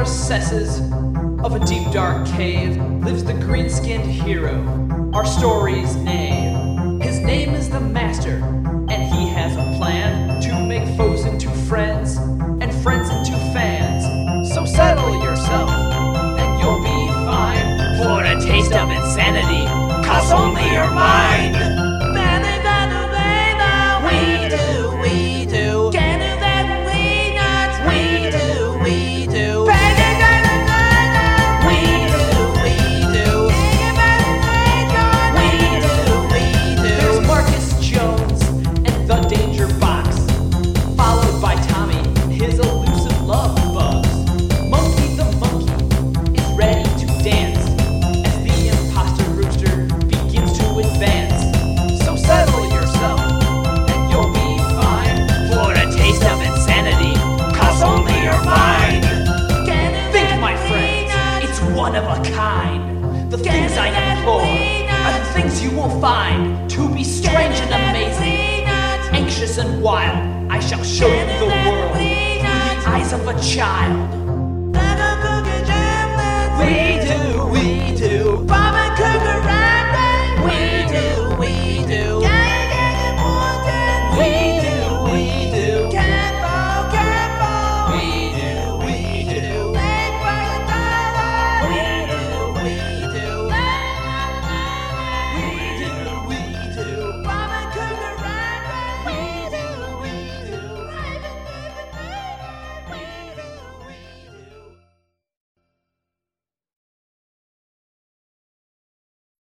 recesses of a deep dark cave lives the green skinned hero, our story's name. His name is the Master, and he has a plan to make foes into friends and one of a kind. The things I implore are the things you will find to be strange and amazing, anxious and wild. I shall show you the world through the eyes of a child. We